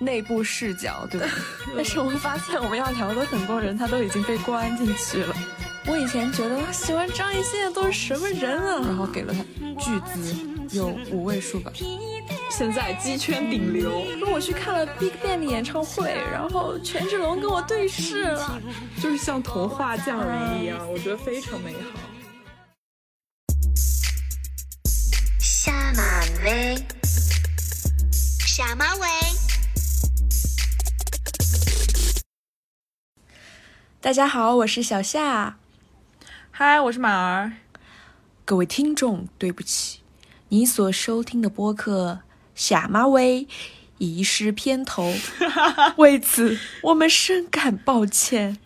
内部视角，对吧？但是我们发现我们要聊的很多人他都已经被关进去了。我以前觉得喜欢张艺兴的都是什么人啊？然后给了他巨资，有五位数吧。现在鸡圈顶流，跟我去看了 BigBang 的演唱会，然后权志龙跟我对视了，就是像童话降临一样，我觉得非常美好。下马威，下马威。大家好，我是小夏。嗨，我是马儿。各位听众，对不起，你所收听的播客《夏马威》遗失片头，为此我们深感抱歉。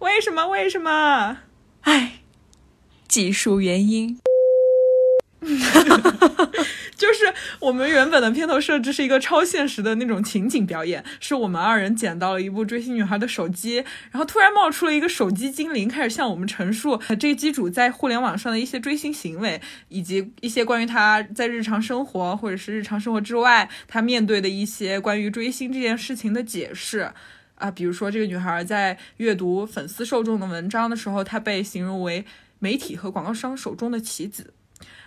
为什么？为什么？唉，技术原因。就是我们原本的片头设置是一个超现实的那种情景表演，是我们二人捡到了一部追星女孩的手机，然后突然冒出了一个手机精灵，开始向我们陈述这个机主在互联网上的一些追星行为，以及一些关于他在日常生活或者是日常生活之外他面对的一些关于追星这件事情的解释啊，比如说这个女孩在阅读粉丝受众的文章的时候，她被形容为媒体和广告商手中的棋子。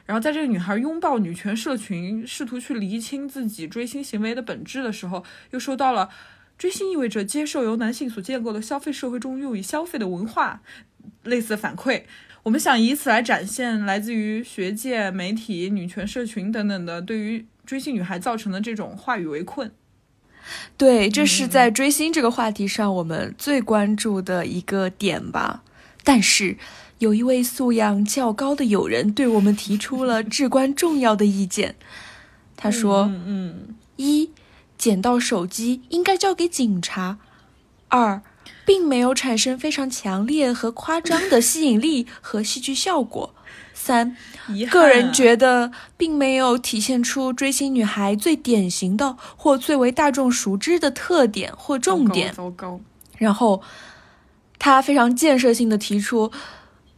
然后，在这个女孩拥抱女权社群，试图去厘清自己追星行为的本质的时候，又收到了追星意味着接受由男性所建构的消费社会中用于消费的文化类似的反馈。我们想以此来展现来自于学界、媒体、女权社群等等的对于追星女孩造成的这种话语围困。对，这是在追星这个话题上我们最关注的一个点吧。但是。有一位素养较高的友人对我们提出了至关重要的意见。他说：“嗯，嗯一，捡到手机应该交给警察；二，并没有产生非常强烈和夸张的吸引力和戏剧效果；三，个人觉得并没有体现出追星女孩最典型的或最为大众熟知的特点或重点。糟糕。然后，他非常建设性的提出。”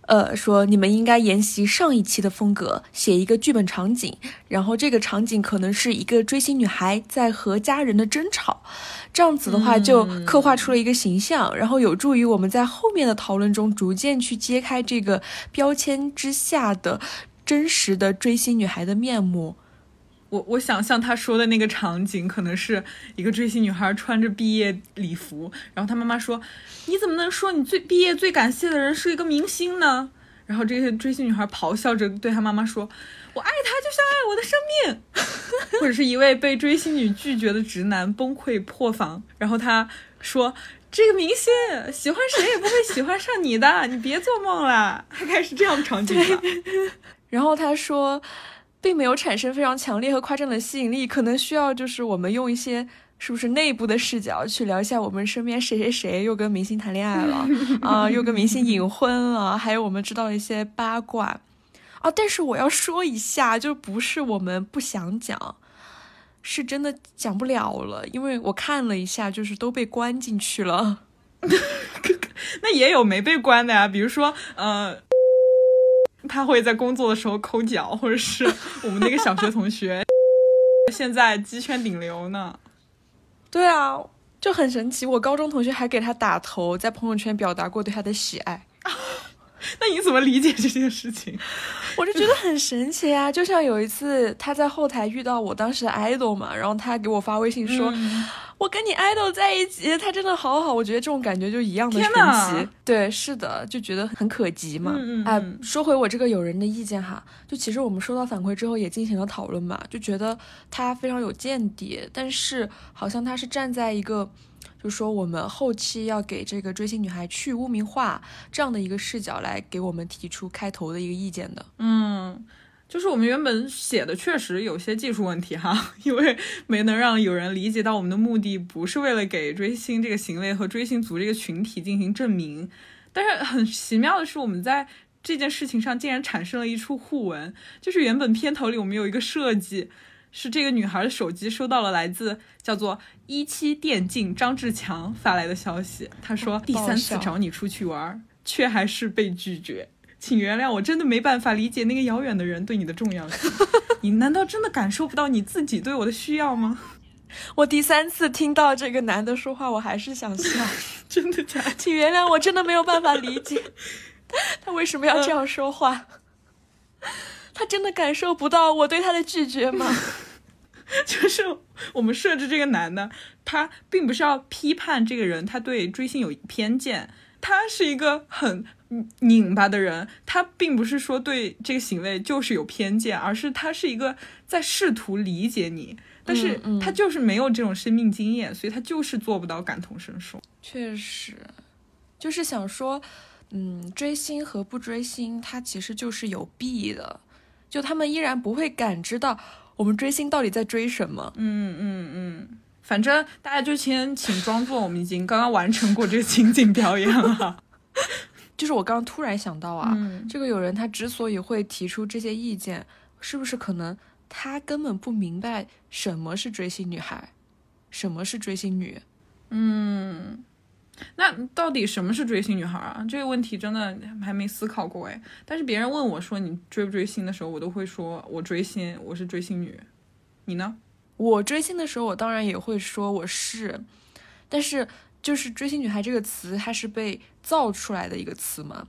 呃，说你们应该沿袭上一期的风格，写一个剧本场景，然后这个场景可能是一个追星女孩在和家人的争吵，这样子的话就刻画出了一个形象，然后有助于我们在后面的讨论中逐渐去揭开这个标签之下的真实的追星女孩的面目。我我想象他说的那个场景，可能是一个追星女孩穿着毕业礼服，然后她妈妈说：“你怎么能说你最毕业最感谢的人是一个明星呢？”然后这些追星女孩咆哮着对她妈妈说：“我爱他就像爱我的生命。”或者是一位被追星女拒绝的直男崩溃破防，然后他说：“这个明星喜欢谁也不会喜欢上你的，你别做梦了。”他开始这样的场景了。然后他说。并没有产生非常强烈和夸张的吸引力，可能需要就是我们用一些是不是内部的视角去聊一下我们身边谁谁谁又跟明星谈恋爱了啊，又跟明星 隐婚了，还有我们知道一些八卦啊。但是我要说一下，就不是我们不想讲，是真的讲不了了，因为我看了一下，就是都被关进去了。那也有没被关的呀，比如说呃。他会在工作的时候抠脚，或者是我们那个小学同学，现在鸡圈顶流呢。对啊，就很神奇。我高中同学还给他打头，在朋友圈表达过对他的喜爱。那你怎么理解这件事情？我就觉得很神奇啊！就像有一次他在后台遇到我当时的 idol 嘛，然后他给我发微信说：“我跟你 idol 在一起，他真的好好。”我觉得这种感觉就一样的神奇。对，是的，就觉得很可及嘛。哎，说回我这个友人的意见哈，就其实我们收到反馈之后也进行了讨论嘛，就觉得他非常有见地，但是好像他是站在一个。就说我们后期要给这个追星女孩去污名化这样的一个视角来给我们提出开头的一个意见的。嗯，就是我们原本写的确实有些技术问题哈，因为没能让有人理解到我们的目的不是为了给追星这个行为和追星族这个群体进行证明。但是很奇妙的是，我们在这件事情上竟然产生了一处互文，就是原本片头里我们有一个设计。是这个女孩的手机收到了来自叫做一期电竞张志强发来的消息。他说：“第三次找你出去玩，却还是被拒绝，请原谅，我真的没办法理解那个遥远的人对你的重要性。你难道真的感受不到你自己对我的需要吗？”我第三次听到这个男的说话，我还是想笑。真的假的？请原谅，我真的没有办法理解 他为什么要这样说话。他真的感受不到我对他的拒绝吗？就是我们设置这个男的，他并不是要批判这个人，他对追星有偏见，他是一个很拧巴的人，他并不是说对这个行为就是有偏见，而是他是一个在试图理解你。但是他就是没有这种生命经验，所以他就是做不到感同身受。确实，就是想说，嗯，追星和不追星，它其实就是有弊的，就他们依然不会感知到我们追星到底在追什么。嗯嗯嗯，反正大家就先请装作我们已经刚刚完成过这个情景表演了。就是我刚刚突然想到啊，这个有人他之所以会提出这些意见，是不是可能？他根本不明白什么是追星女孩，什么是追星女。嗯，那到底什么是追星女孩啊？这个问题真的还没思考过哎。但是别人问我说你追不追星的时候，我都会说我追星，我是追星女。你呢？我追星的时候，我当然也会说我是。但是就是追星女孩这个词，它是被造出来的一个词吗？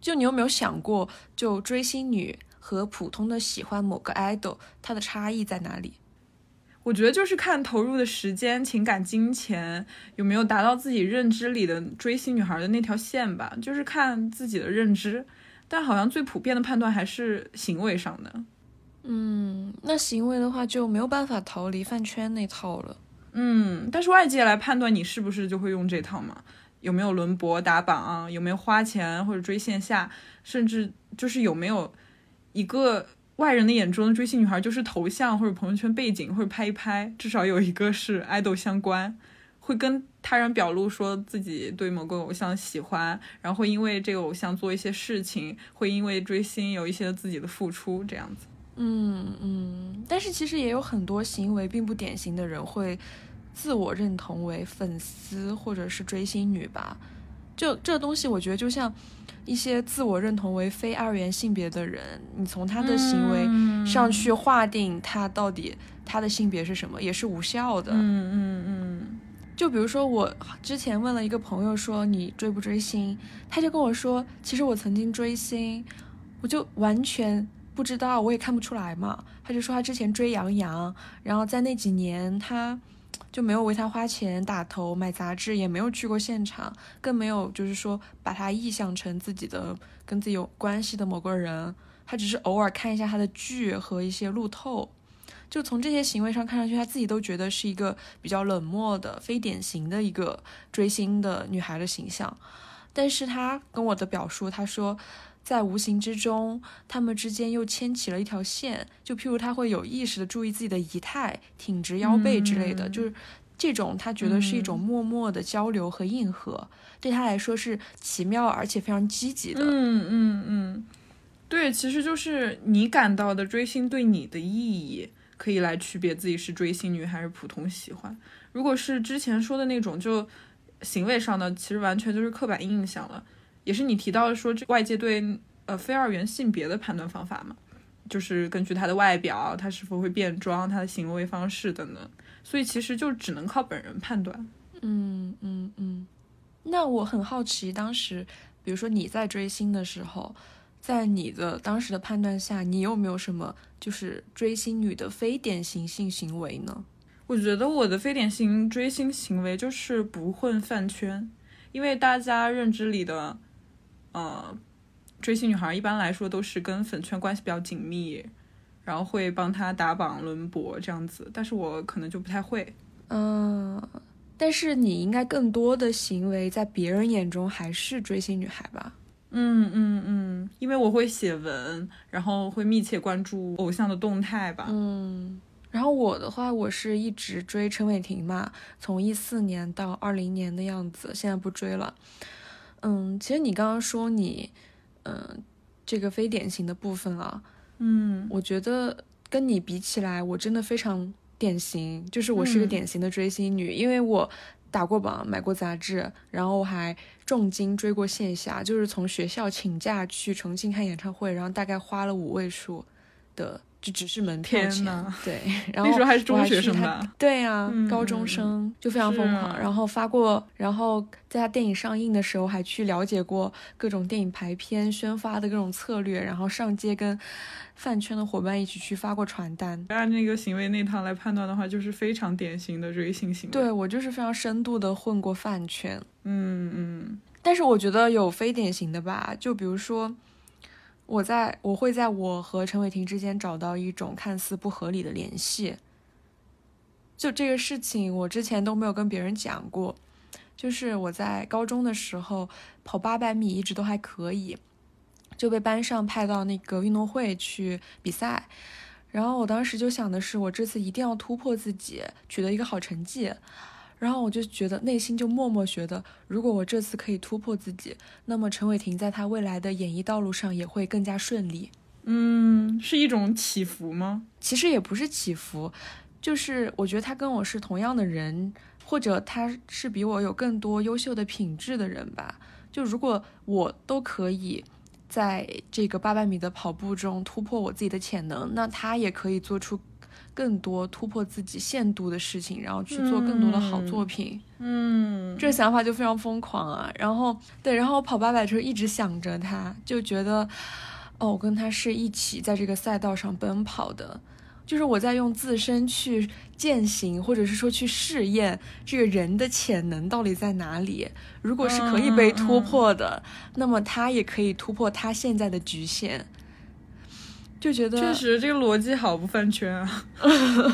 就你有没有想过，就追星女？和普通的喜欢某个 idol，它的差异在哪里？我觉得就是看投入的时间、情感、金钱有没有达到自己认知里的追星女孩的那条线吧，就是看自己的认知。但好像最普遍的判断还是行为上的。嗯，那行为的话就没有办法逃离饭圈那套了。嗯，但是外界来判断你是不是就会用这套嘛？有没有轮播打榜？有没有花钱或者追线下？甚至就是有没有？一个外人的眼中的追星女孩，就是头像或者朋友圈背景或者拍一拍，至少有一个是爱豆相关，会跟他人表露说自己对某个偶像喜欢，然后会因为这个偶像做一些事情，会因为追星有一些自己的付出，这样子。嗯嗯，但是其实也有很多行为并不典型的人会自我认同为粉丝或者是追星女吧？就这东西，我觉得就像。一些自我认同为非二元性别的人，你从他的行为上去划定他到底他的性别是什么，也是无效的。嗯嗯嗯。就比如说，我之前问了一个朋友说你追不追星，他就跟我说，其实我曾经追星，我就完全不知道，我也看不出来嘛。他就说他之前追杨洋，然后在那几年他。就没有为他花钱打头买杂志，也没有去过现场，更没有就是说把他臆想成自己的跟自己有关系的某个人。他只是偶尔看一下他的剧和一些路透，就从这些行为上看上去，他自己都觉得是一个比较冷漠的、非典型的一个追星的女孩的形象。但是他跟我的表述，他说。在无形之中，他们之间又牵起了一条线。就譬如他会有意识的注意自己的仪态、挺直腰背之类的，就是这种他觉得是一种默默的交流和应和，对他来说是奇妙而且非常积极的。嗯嗯嗯，对，其实就是你感到的追星对你的意义，可以来区别自己是追星女还是普通喜欢。如果是之前说的那种，就行为上的，其实完全就是刻板印象了。也是你提到说，这外界对呃非二元性别的判断方法嘛，就是根据他的外表，他是否会变装，他的行为方式等等，所以其实就只能靠本人判断。嗯嗯嗯。那我很好奇，当时比如说你在追星的时候，在你的当时的判断下，你有没有什么就是追星女的非典型性行为呢？我觉得我的非典型追星行为就是不混饭圈，因为大家认知里的。呃，追星女孩一般来说都是跟粉圈关系比较紧密，然后会帮她打榜轮播这样子，但是我可能就不太会。嗯，但是你应该更多的行为在别人眼中还是追星女孩吧？嗯嗯嗯，因为我会写文，然后会密切关注偶像的动态吧。嗯，然后我的话，我是一直追陈伟霆嘛，从一四年到二零年的样子，现在不追了。嗯，其实你刚刚说你，嗯，这个非典型的部分啊，嗯，我觉得跟你比起来，我真的非常典型，就是我是个典型的追星女，因为我打过榜，买过杂志，然后还重金追过线下，就是从学校请假去重庆看演唱会，然后大概花了五位数的就只是门票钱。对，然后那时候还是中学生吧？对呀，高中生就非常疯狂。然后发过，然后在他电影上映的时候，还去了解过各种电影排片、宣发的各种策略，然后上街跟饭圈的伙伴一起去发过传单。按那个行为那套来判断的话，就是非常典型的追星行为。对我就是非常深度的混过饭圈。嗯嗯。但是我觉得有非典型的吧，就比如说。我在我会在我和陈伟霆之间找到一种看似不合理的联系。就这个事情，我之前都没有跟别人讲过。就是我在高中的时候跑八百米一直都还可以，就被班上派到那个运动会去比赛。然后我当时就想的是，我这次一定要突破自己，取得一个好成绩。然后我就觉得内心就默默觉得，如果我这次可以突破自己，那么陈伟霆在他未来的演艺道路上也会更加顺利。嗯，是一种起伏吗？其实也不是起伏，就是我觉得他跟我是同样的人，或者他是比我有更多优秀的品质的人吧。就如果我都可以在这个八百米的跑步中突破我自己的潜能，那他也可以做出。更多突破自己限度的事情，然后去做更多的好作品。嗯，这个想法就非常疯狂啊！然后，对，然后跑八百的时候一直想着他，就觉得，哦，我跟他是一起在这个赛道上奔跑的，就是我在用自身去践行，或者是说去试验这个人的潜能到底在哪里。如果是可以被突破的，那么他也可以突破他现在的局限。就觉得确实这个逻辑好不饭圈啊，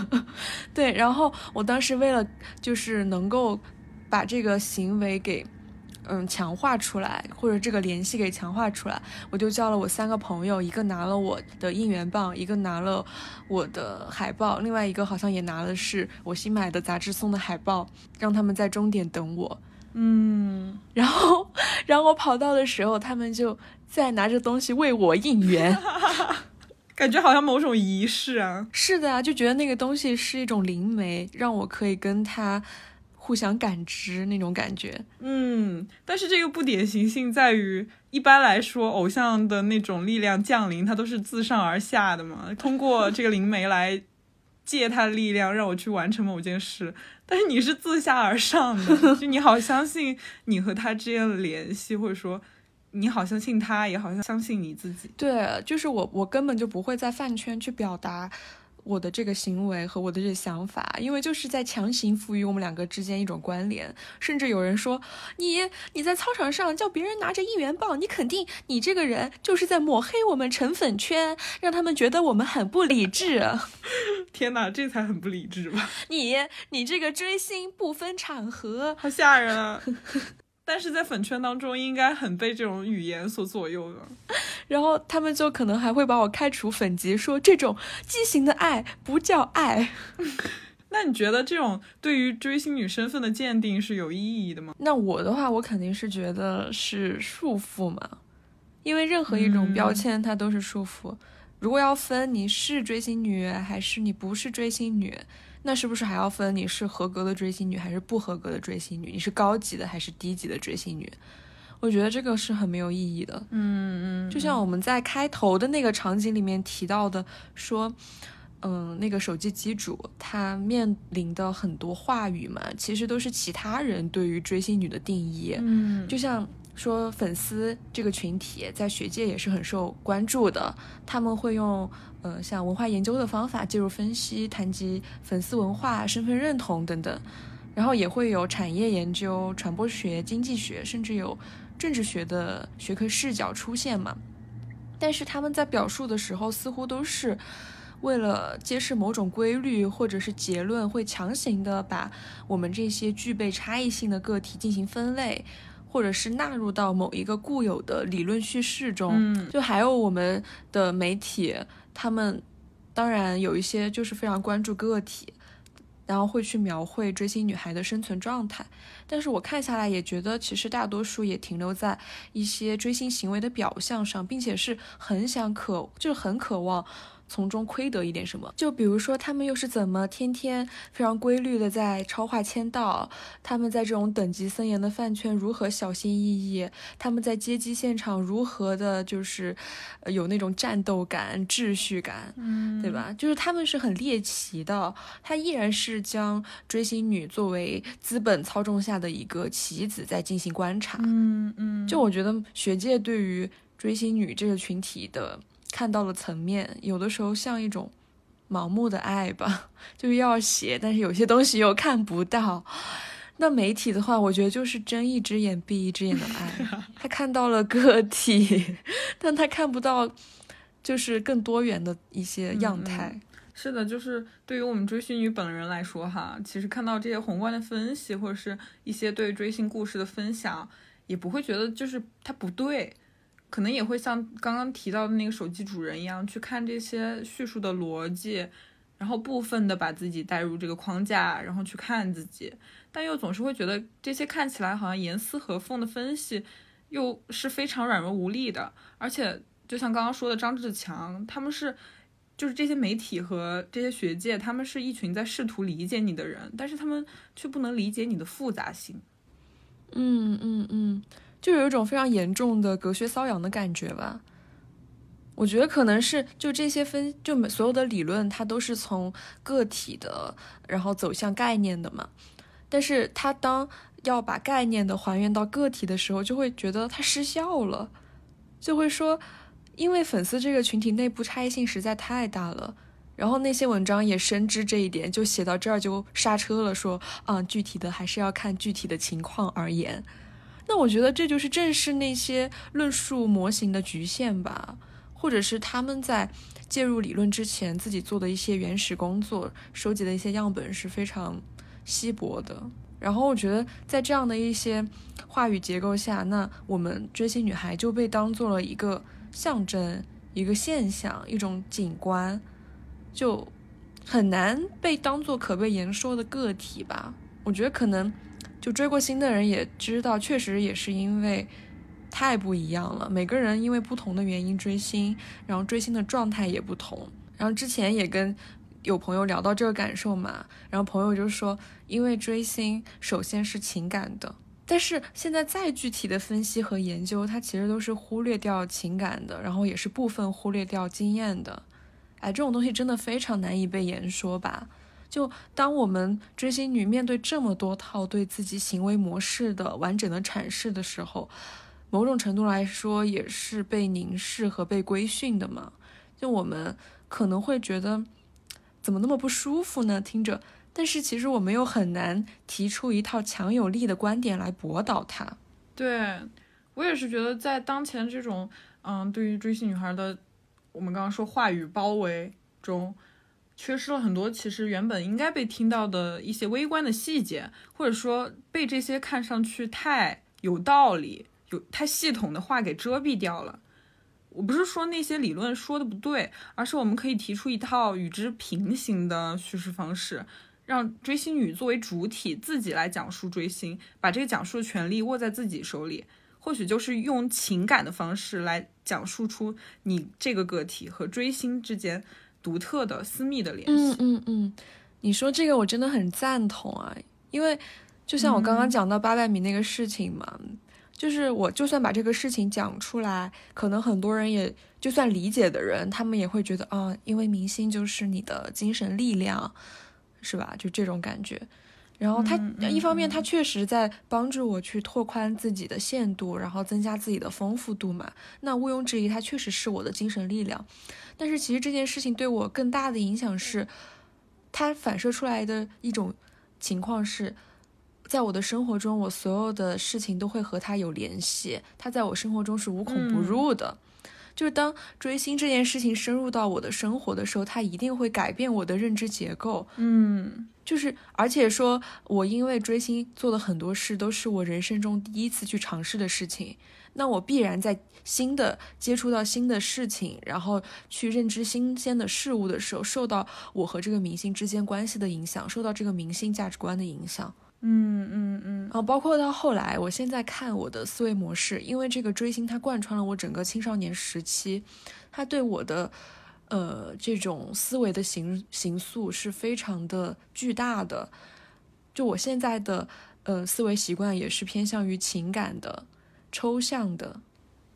对。然后我当时为了就是能够把这个行为给嗯强化出来，或者这个联系给强化出来，我就叫了我三个朋友，一个拿了我的应援棒，一个拿了我的海报，另外一个好像也拿的是我新买的杂志送的海报，让他们在终点等我。嗯，然后然后我跑到的时候，他们就在拿着东西为我应援。感觉好像某种仪式啊！是的啊，就觉得那个东西是一种灵媒，让我可以跟他互相感知那种感觉。嗯，但是这个不典型性在于，一般来说，偶像的那种力量降临，它都是自上而下的嘛，通过这个灵媒来借他的力量让我去完成某件事。但是你是自下而上的，就你好相信你和他之间的联系，或者说。你好像信他，也好像相信你自己。对，就是我，我根本就不会在饭圈去表达我的这个行为和我的这个想法，因为就是在强行赋予我们两个之间一种关联。甚至有人说，你你在操场上叫别人拿着应援棒，你肯定你这个人就是在抹黑我们成粉圈，让他们觉得我们很不理智。天哪，这才很不理智吧？你你这个追星不分场合，好吓人啊！但是在粉圈当中，应该很被这种语言所左右的。然后他们就可能还会把我开除粉籍，说这种畸形的爱不叫爱。那你觉得这种对于追星女身份的鉴定是有意义的吗？那我的话，我肯定是觉得是束缚嘛，因为任何一种标签它都是束缚。如果要分你是追星女还是你不是追星女。那是不是还要分你是合格的追星女还是不合格的追星女？你是高级的还是低级的追星女？我觉得这个是很没有意义的。嗯嗯，就像我们在开头的那个场景里面提到的，说，嗯，那个手机机主他面临的很多话语嘛，其实都是其他人对于追星女的定义。嗯，就像。说粉丝这个群体在学界也是很受关注的，他们会用呃像文化研究的方法介入分析，谈及粉丝文化、身份认同等等，然后也会有产业研究、传播学、经济学，甚至有政治学的学科视角出现嘛。但是他们在表述的时候，似乎都是为了揭示某种规律或者是结论，会强行的把我们这些具备差异性的个体进行分类。或者是纳入到某一个固有的理论叙事中，就还有我们的媒体，他们当然有一些就是非常关注个体，然后会去描绘追星女孩的生存状态。但是我看下来也觉得，其实大多数也停留在一些追星行为的表象上，并且是很想渴，就是很渴望从中窥得一点什么。就比如说，他们又是怎么天天非常规律的在超话签到？他们在这种等级森严的饭圈如何小心翼翼？他们在接机现场如何的，就是有那种战斗感、秩序感，嗯，对吧？就是他们是很猎奇的，他依然是将追星女作为资本操纵下的一个棋子在进行观察。嗯嗯，就我觉得学界对于追星女这个群体的看到了层面，有的时候像一种盲目的爱吧，就是要写，但是有些东西又看不到。那媒体的话，我觉得就是睁一只眼闭一只眼的爱，他看到了个体，但他看不到就是更多元的一些样态。是的，就是对于我们追星女本人来说，哈，其实看到这些宏观的分析，或者是一些对追星故事的分享，也不会觉得就是它不对。可能也会像刚刚提到的那个手机主人一样，去看这些叙述的逻辑，然后部分的把自己带入这个框架，然后去看自己，但又总是会觉得这些看起来好像严丝合缝的分析，又是非常软弱无力的。而且就像刚刚说的张志强，他们是就是这些媒体和这些学界，他们是一群在试图理解你的人，但是他们却不能理解你的复杂性。嗯嗯嗯。就有一种非常严重的隔靴搔痒的感觉吧。我觉得可能是就这些分，就所有的理论，它都是从个体的，然后走向概念的嘛。但是它当要把概念的还原到个体的时候，就会觉得它失效了，就会说，因为粉丝这个群体内部差异性实在太大了。然后那些文章也深知这一点，就写到这儿就刹车了，说，嗯，具体的还是要看具体的情况而言。那我觉得这就是正是那些论述模型的局限吧，或者是他们在介入理论之前自己做的一些原始工作，收集的一些样本是非常稀薄的。然后我觉得在这样的一些话语结构下，那我们追星女孩就被当做了一个象征、一个现象、一种景观，就很难被当做可被言说的个体吧。我觉得可能。就追过星的人也知道，确实也是因为太不一样了。每个人因为不同的原因追星，然后追星的状态也不同。然后之前也跟有朋友聊到这个感受嘛，然后朋友就说，因为追星首先是情感的，但是现在再具体的分析和研究，它其实都是忽略掉情感的，然后也是部分忽略掉经验的。哎，这种东西真的非常难以被言说吧。就当我们追星女面对这么多套对自己行为模式的完整的阐释的时候，某种程度来说也是被凝视和被规训的嘛。就我们可能会觉得怎么那么不舒服呢？听着，但是其实我们又很难提出一套强有力的观点来驳倒它。对我也是觉得，在当前这种嗯，对于追星女孩的我们刚刚说话语包围中。缺失了很多其实原本应该被听到的一些微观的细节，或者说被这些看上去太有道理、有太系统的话给遮蔽掉了。我不是说那些理论说的不对，而是我们可以提出一套与之平行的叙事方式，让追星女作为主体自己来讲述追星，把这个讲述的权利握在自己手里。或许就是用情感的方式来讲述出你这个个体和追星之间。独特的私密的联系。嗯嗯嗯，你说这个我真的很赞同啊，因为就像我刚刚讲到八百米那个事情嘛，就是我就算把这个事情讲出来，可能很多人也就算理解的人，他们也会觉得啊，因为明星就是你的精神力量，是吧？就这种感觉。然后他一方面他确实在帮助我去拓宽自己的限度，然后增加自己的丰富度嘛。那毋庸置疑，他确实是我的精神力量。但是其实这件事情对我更大的影响是，它反射出来的一种情况是，在我的生活中，我所有的事情都会和他有联系，他在我生活中是无孔不入的。就是当追星这件事情深入到我的生活的时候，它一定会改变我的认知结构。嗯。就是，而且说，我因为追星做的很多事都是我人生中第一次去尝试的事情，那我必然在新的接触到新的事情，然后去认知新鲜的事物的时候，受到我和这个明星之间关系的影响，受到这个明星价值观的影响。嗯嗯嗯。然后包括到后来，我现在看我的思维模式，因为这个追星它贯穿了我整个青少年时期，它对我的。呃，这种思维的形形塑是非常的巨大的。就我现在的呃思维习惯也是偏向于情感的、抽象的，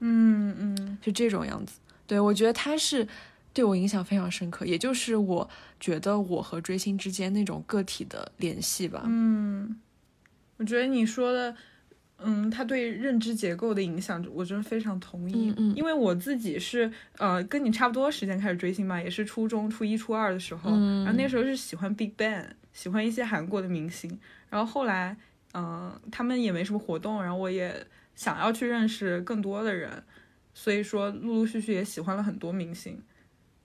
嗯嗯，就这种样子。对我觉得它是对我影响非常深刻，也就是我觉得我和追星之间那种个体的联系吧。嗯，我觉得你说的。嗯，他对认知结构的影响，我真的非常同意。嗯嗯，因为我自己是呃跟你差不多时间开始追星嘛，也是初中初一初二的时候，嗯然后那时候是喜欢 Big Bang，喜欢一些韩国的明星。然后后来，嗯，他们也没什么活动，然后我也想要去认识更多的人，所以说陆陆续续也喜欢了很多明星。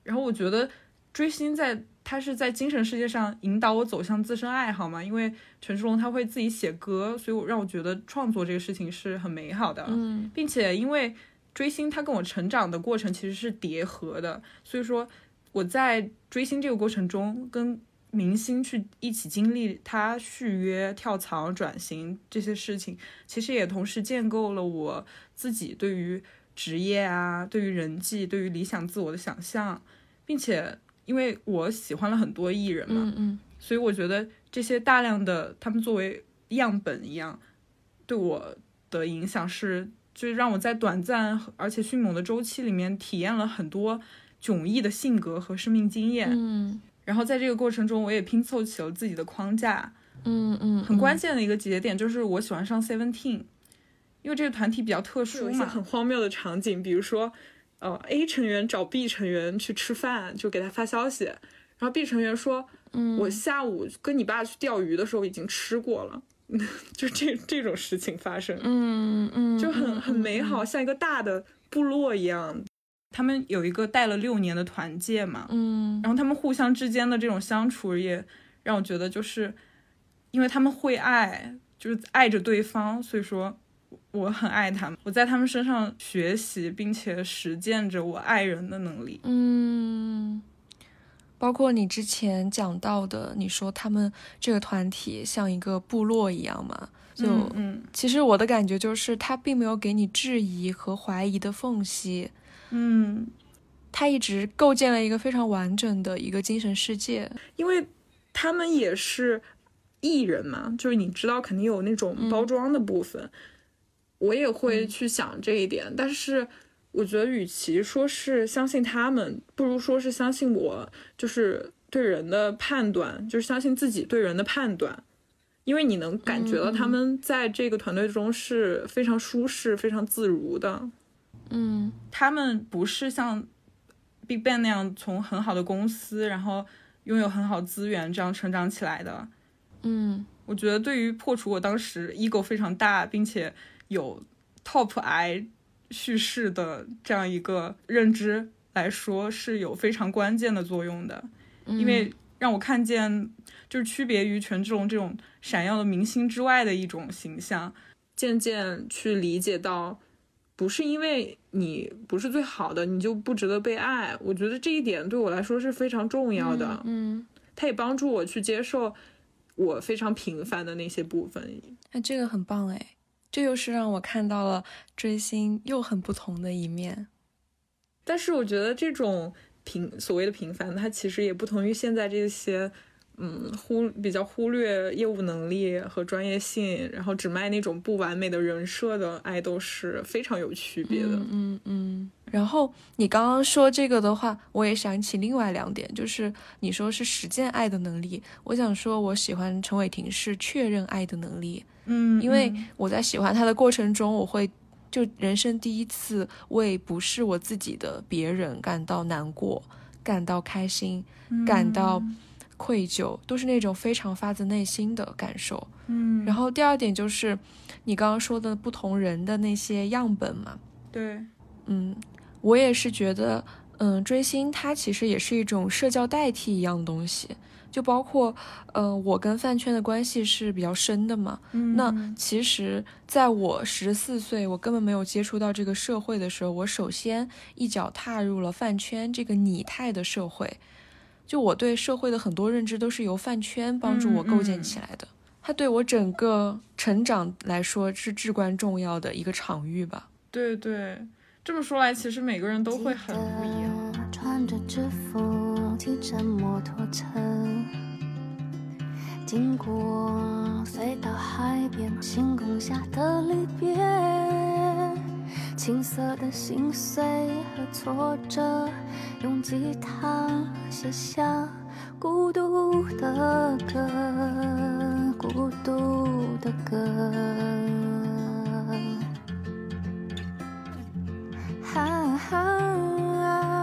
然后我觉得追星在。他是在精神世界上引导我走向自身爱好嘛？因为陈志龙他会自己写歌，所以我让我觉得创作这个事情是很美好的。嗯，并且因为追星，他跟我成长的过程其实是叠合的，所以说我在追星这个过程中，跟明星去一起经历他续约、跳槽、转型这些事情，其实也同时建构了我自己对于职业啊、对于人际、对于理想自我的想象，并且。因为我喜欢了很多艺人嘛，嗯嗯，所以我觉得这些大量的他们作为样本一样，对我的影响是，就是让我在短暂而且迅猛的周期里面体验了很多迥异的性格和生命经验，嗯，然后在这个过程中，我也拼凑起了自己的框架，嗯嗯，很关键的一个节点就是我喜欢上 Seventeen，因为这个团体比较特殊嘛，很荒谬的场景，比如说。呃，A 成员找 B 成员去吃饭，就给他发消息，然后 B 成员说：“嗯，我下午跟你爸去钓鱼的时候已经吃过了。”就这这种事情发生，嗯嗯，就很很美好，像一个大的部落一样。他们有一个带了六年的团建嘛，嗯，然后他们互相之间的这种相处也让我觉得，就是因为他们会爱，就是爱着对方，所以说。我很爱他们，我在他们身上学习，并且实践着我爱人的能力。嗯，包括你之前讲到的，你说他们这个团体像一个部落一样嘛？就嗯，其实我的感觉就是，他并没有给你质疑和怀疑的缝隙。嗯，他一直构建了一个非常完整的一个精神世界，因为他们也是艺人嘛，就是你知道，肯定有那种包装的部分。我也会去想这一点，但是我觉得，与其说是相信他们，不如说是相信我，就是对人的判断，就是相信自己对人的判断，因为你能感觉到他们在这个团队中是非常舒适、非常自如的。嗯，他们不是像 Big Bang 那样从很好的公司，然后拥有很好资源这样成长起来的。嗯，我觉得对于破除我当时 ego 非常大，并且。有 top I 叙事的这样一个认知来说，是有非常关键的作用的，因为让我看见，就是区别于权志龙这种闪耀的明星之外的一种形象，渐渐去理解到，不是因为你不是最好的，你就不值得被爱。我觉得这一点对我来说是非常重要的。嗯，它也帮助我去接受我非常平凡的那些部分。哎，这个很棒哎。这又是让我看到了追星又很不同的一面，但是我觉得这种平所谓的平凡，它其实也不同于现在这些，嗯，忽比较忽略业务能力和专业性，然后只卖那种不完美的人设的爱豆是非常有区别的。嗯嗯。然后你刚刚说这个的话，我也想起另外两点，就是你说是实践爱的能力，我想说我喜欢陈伟霆是确认爱的能力。嗯，因为我在喜欢他的过程中，我会就人生第一次为不是我自己的别人感到难过、感到开心、感到愧疚，都是那种非常发自内心的感受。嗯，然后第二点就是你刚刚说的不同人的那些样本嘛。对，嗯，我也是觉得，嗯，追星它其实也是一种社交代替一样的东西。就包括，呃，我跟饭圈的关系是比较深的嘛。那其实，在我十四岁，我根本没有接触到这个社会的时候，我首先一脚踏入了饭圈这个拟态的社会。就我对社会的很多认知都是由饭圈帮助我构建起来的，它对我整个成长来说是至关重要的一个场域吧。对对，这么说来，其实每个人都会很不一样。穿着制服，骑着摩托车，经过隧道海边，星空下的离别，青涩的心碎和挫折，用吉他写下孤独的歌，孤独的歌。哈哈。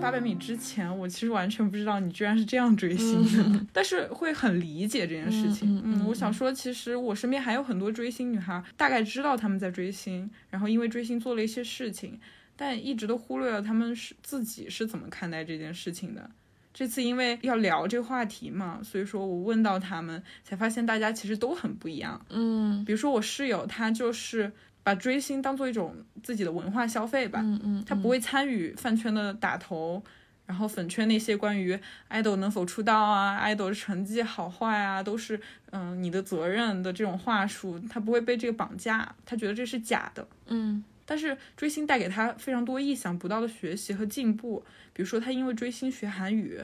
八百米之前，我其实完全不知道你居然是这样追星的，但是会很理解这件事情。嗯我想说，其实我身边还有很多追星女孩，大概知道他们在追星，然后因为追星做了一些事情，但一直都忽略了他们是自己是怎么看待这件事情的。这次因为要聊这个话题嘛，所以说我问到他们，才发现大家其实都很不一样。嗯比如说我室友，她就是把追星当做一种自己的文化消费吧，嗯嗯，他不会参与饭圈的打头，然后粉圈那些关于爱豆能否出道啊、爱豆的成绩好坏啊，都是嗯、你的责任的这种话术，他不会被这个绑架，他觉得这是假的。嗯但是追星带给他非常多意想不到的学习和进步，比如说他因为追星学韩语，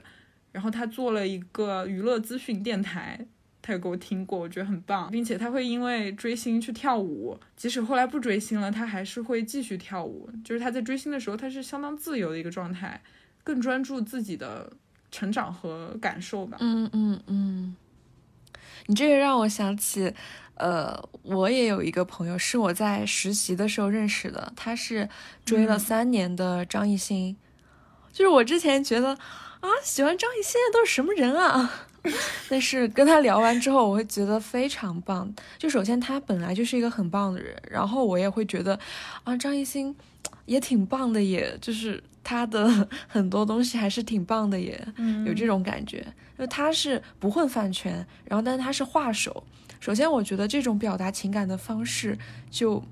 然后他做了一个娱乐资讯电台，他有给我听过，我觉得很棒，并且他会因为追星去跳舞，即使后来不追星了，他还是会继续跳舞。就是他在追星的时候，他是相当自由的一个状态，更专注自己的成长和感受吧。嗯嗯嗯，你这个让我想起，呃，我也有一个朋友是我在实习的时候认识的，他是追了嗯三年的张艺兴，就是我之前觉得啊，喜欢张艺兴的都是什么人啊？但是跟他聊完之后，我会觉得非常棒。就首先他本来就是一个很棒的人，然后我也会觉得啊，张艺兴也挺棒的耶，就是他的 很多东西还是挺棒的耶，有这种感觉。就他是不混饭圈，然后但是他是画手。首先，我觉得这种表达情感的方式就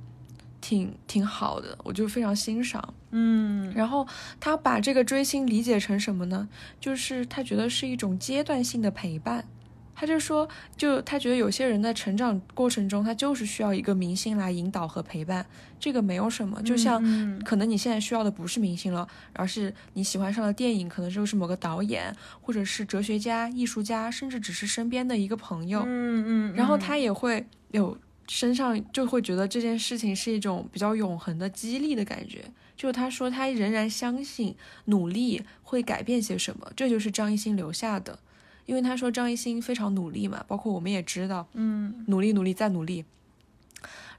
挺挺好的，我就非常欣赏。嗯然后他把这个追星理解成什么呢？就是他觉得是一种阶段性的陪伴。他就说，就他觉得有些人在成长过程中，他就是需要一个明星来引导和陪伴，这个没有什么。就像嗯可能你现在需要的不是明星了，而是你喜欢上了电影，可能就是某个导演，或者是哲学家、艺术家，甚至只是身边的一个朋友。嗯嗯，然后他也会有身上就会觉得这件事情是一种比较永恒的激励的感觉。就他说他仍然相信努力会改变些什么，这就是张艺兴留下的。因为他说张艺兴非常努力嘛，包括我们也知道，嗯努力努力再努力。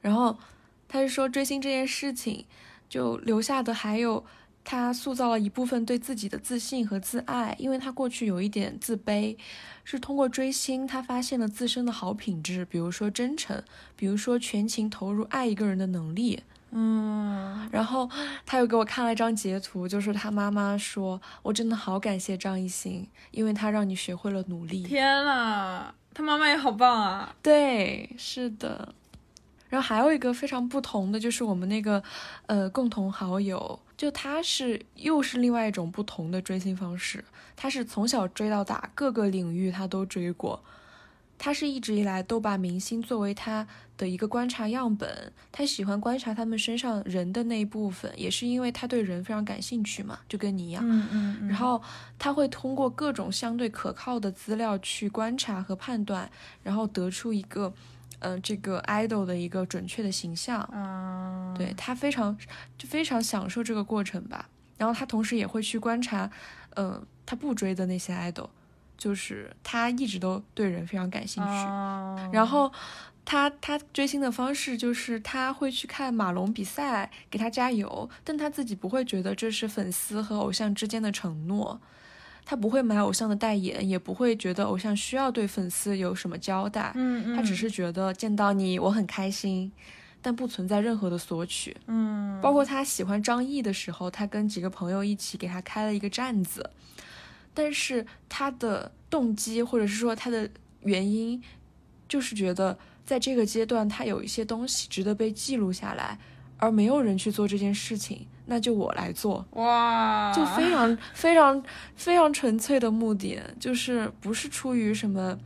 然后他就说追星这件事情，就留下的还有他塑造了一部分对自己的自信和自爱，因为他过去有一点自卑，是通过追星他发现了自身的好品质，比如说真诚，比如说全情投入爱一个人的能力。嗯然后他又给我看了一张截图，就是他妈妈说：“我真的好感谢张艺兴，因为他让你学会了努力。”天呐，他妈妈也好棒啊！对，是的。然后还有一个非常不同的，就是我们那个呃共同好友，就他是又是另外一种不同的追星方式。他是从小追到大，各个领域他都追过。他是一直以来都把明星作为他的一个观察样本，他喜欢观察他们身上人的那一部分，也是因为他对人非常感兴趣嘛，就跟你一样。嗯嗯嗯，然后他会通过各种相对可靠的资料去观察和判断，然后得出一个，呃，这个 idol 的一个准确的形象。嗯，对他非常就非常享受这个过程吧。然后他同时也会去观察，嗯、他不追的那些 idol，就是他一直都对人非常感兴趣。啊，然后他他追星的方式就是他会去看马龙比赛，给他加油，但他自己不会觉得这是粉丝和偶像之间的承诺。他不会买偶像的代言，也不会觉得偶像需要对粉丝有什么交代。嗯嗯，他只是觉得见到你我很开心，但不存在任何的索取。嗯，包括他喜欢张译的时候，他跟几个朋友一起给他开了一个站子，但是他的动机或者是说他的原因，就是觉得在这个阶段他有一些东西值得被记录下来，而没有人去做这件事情，那就我来做。哇，就非常非常非常纯粹的目的，就是不是出于什么，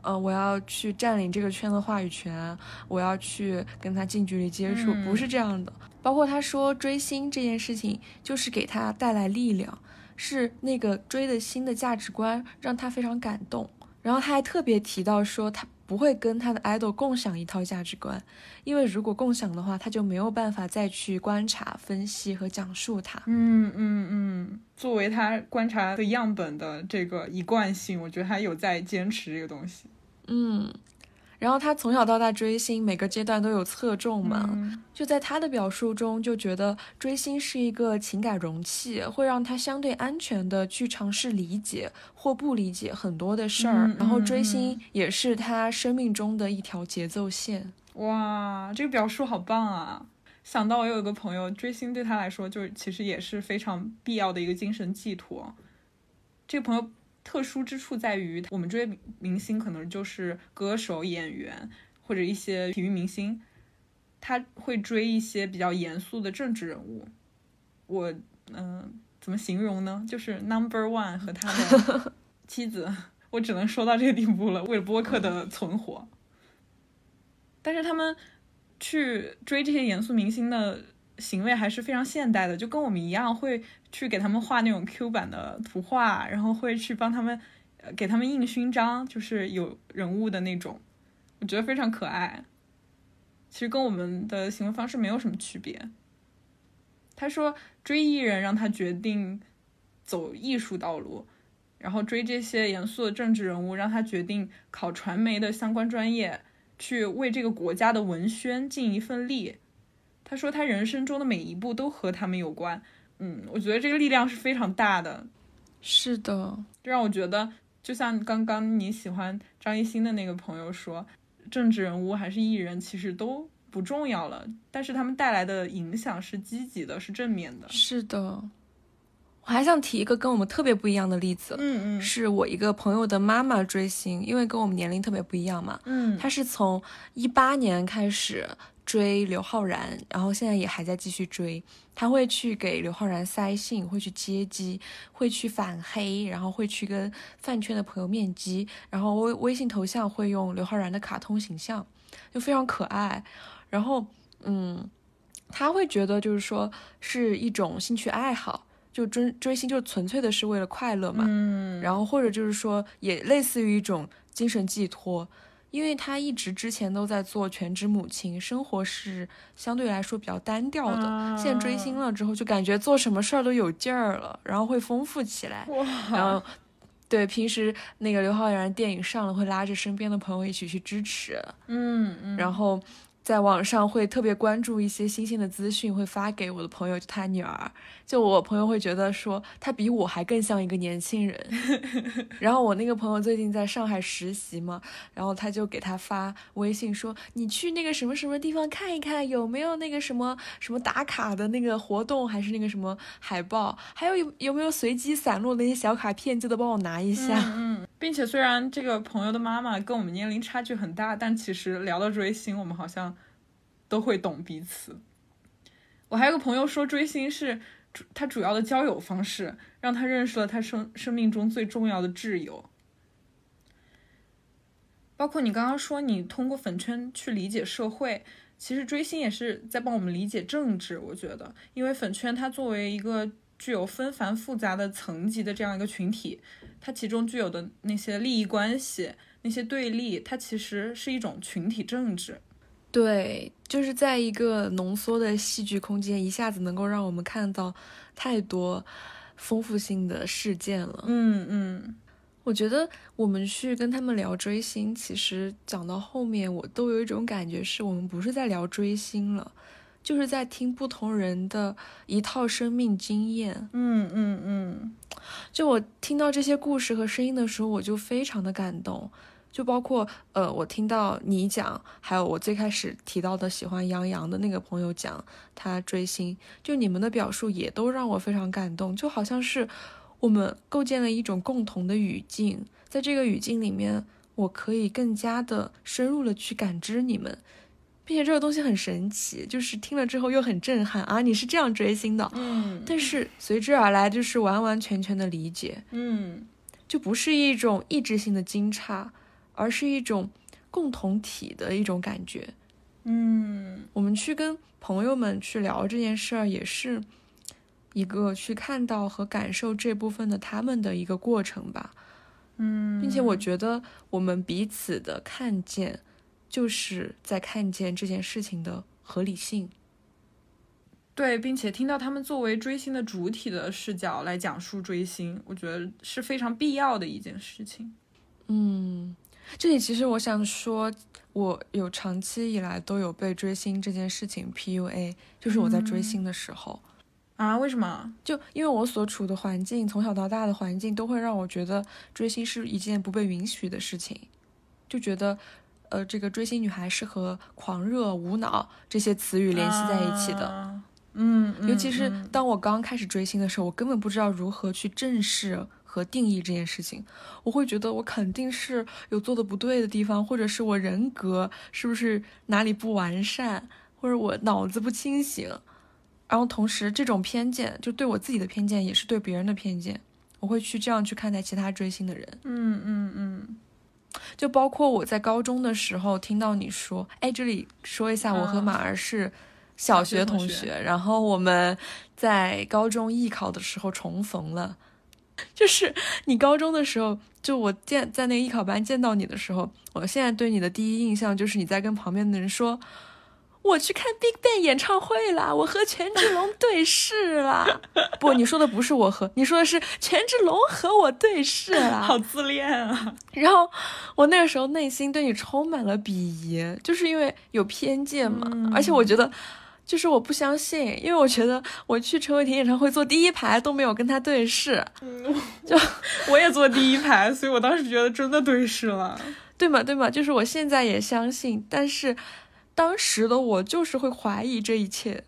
呃，我要去占领这个圈的话语权，我要去跟他近距离接触，嗯不是这样的。包括他说追星这件事情，就是给他带来力量，是那个追的星的价值观让他非常感动。然后他还特别提到说，他不会跟他的 idol 共享一套价值观，因为如果共享的话，他就没有办法再去观察、分析和讲述它。嗯嗯嗯，作为他观察的样本的这个一贯性，我觉得他有在坚持这个东西。嗯。然后他从小到大追星，每个阶段都有侧重嘛。就在他的表述中，就觉得追星是一个情感容器，会让他相对安全的去尝试理解或不理解很多的事儿。然后追星也是他生命中的一条节奏线。哇，这个表述好棒啊！想到我有一个朋友，追星对他来说，就其实也是非常必要的一个精神寄托。这个朋友。特殊之处在于，我们追明星可能就是歌手、演员或者一些体育明星，他会追一些比较严肃的政治人物。我嗯，怎么形容呢？就是 Number One 和他的 妻子，我只能说到这个地步了。为了播客的存活，但是他们去追这些严肃明星的。行为还是非常现代的，就跟我们一样，会去给他们画那种 Q 版的图画，然后会去帮他们，呃，给他们印勋章，就是有人物的那种，我觉得非常可爱。其实跟我们的行为方式没有什么区别。他说追艺人让他决定走艺术道路，然后追这些严肃的政治人物让他决定考传媒的相关专业，去为这个国家的文宣尽一份力。他说，他人生中的每一步都和他们有关。嗯，我觉得这个力量是非常大的。是的，就让我觉得，就像刚刚你喜欢张艺兴的那个朋友说，政治人物还是艺人，其实都不重要了。但是他们带来的影响是积极的，是正面的。是的，我还想提一个跟我们特别不一样的例子。嗯嗯，是我一个朋友的妈妈追星，因为跟我们年龄特别不一样嘛。嗯，她是从一八年开始。追刘昊然，然后现在也还在继续追。他会去给刘昊然塞信，会去接机，会去反黑，然后会去跟饭圈的朋友面基，然后微微信头像会用刘昊然的卡通形象，就非常可爱。然后，嗯，他会觉得就是说是一种兴趣爱好，就追追星就纯粹的是为了快乐嘛。嗯，然后或者就是说也类似于一种精神寄托。因为她一直之前都在做全职母亲，生活是相对来说比较单调的。现在追星了之后，就感觉做什么事儿都有劲儿了，然后会丰富起来。然后，对平时那个刘昊然电影上了，会拉着身边的朋友一起去支持。嗯嗯，然后。在网上会特别关注一些新鲜的资讯，会发给我的朋友，就他女儿。就我朋友会觉得说，他比我还更像一个年轻人。然后我那个朋友最近在上海实习嘛，然后他就给他发微信说：“你去那个什么什么地方看一看，有没有那个什么什么打卡的那个活动，还是那个什么海报，还有有有没有随机散落的那些小卡片，记得帮我拿一下。”嗯，并且虽然这个朋友的妈妈跟我们年龄差距很大，但其实聊到追星，我们好像。都会懂彼此。我还有个朋友说，追星是他主要的交友方式，让他认识了他生生命中最重要的挚友。包括你刚刚说，你通过粉圈去理解社会，其实追星也是在帮我们理解政治。我觉得，因为粉圈它作为一个具有纷繁复杂的层级的这样一个群体，它其中具有的那些利益关系、那些对立，它其实是一种群体政治。对，就是在一个浓缩的戏剧空间，一下子能够让我们看到太多丰富性的事件了。嗯嗯，我觉得我们去跟他们聊追星，其实讲到后面，我都有一种感觉，是我们不是在聊追星了，就是在听不同人的一套生命经验。嗯嗯嗯，就我听到这些故事和声音的时候，我就非常的感动。就包括呃，我听到你讲，还有我最开始提到的喜欢杨洋的那个朋友讲他追星，就你们的表述也都让我非常感动，就好像是我们构建了一种共同的语境，在这个语境里面，我可以更加的深入的去感知你们，并且这个东西很神奇，就是听了之后又很震撼啊！你是这样追星的，嗯，但是随之而来就是完完全全的理解，嗯，就不是一种意志性的惊诧。而是一种共同体的一种感觉，嗯，我们去跟朋友们去聊这件事儿，也是一个去看到和感受这部分的他们的一个过程吧。嗯，并且我觉得我们彼此的看见，就是在看见这件事情的合理性。对，并且听到他们作为追星的主体的视角来讲述追星，我觉得是非常必要的一件事情。嗯，这里其实我想说，我有长期以来都有被追星这件事情 PUA，就是我在追星的时候啊，为什么？就因为我所处的环境，从小到大的环境都会让我觉得追星是一件不被允许的事情，就觉得，呃，这个追星女孩是和狂热、无脑这些词语联系在一起的。嗯，尤其是当我刚开始追星的时候，我根本不知道如何去正视和定义这件事情。我会觉得我肯定是有做的不对的地方，或者是我人格是不是哪里不完善，或者我脑子不清醒。然后同时，这种偏见就对我自己的偏见，也是对别人的偏见。我会去这样去看待其他追星的人。嗯嗯嗯，就包括我在高中的时候听到你说，哎，这里说一下，我和马儿是。小学同学，然后我们在高中艺考的时候重逢了。就是你高中的时候，就我见在那个艺考班见到你的时候，我现在对你的第一印象就是你在跟旁边的人说：“我去看 Big Bang 演唱会啦，我和权志龙对视啦。”不，你说的不是我和，你说的是权志龙和我对视啦。好自恋啊！然后我那个时候内心对你充满了鄙夷，就是因为有偏见嘛，而且我觉得。就是我不相信，因为我觉得我去陈伟霆演唱会坐第一排都没有跟他对视，就 我也坐第一排，所以我当时觉得真的对视了，对嘛？对嘛？就是我现在也相信，但是当时的我就是会怀疑这一切，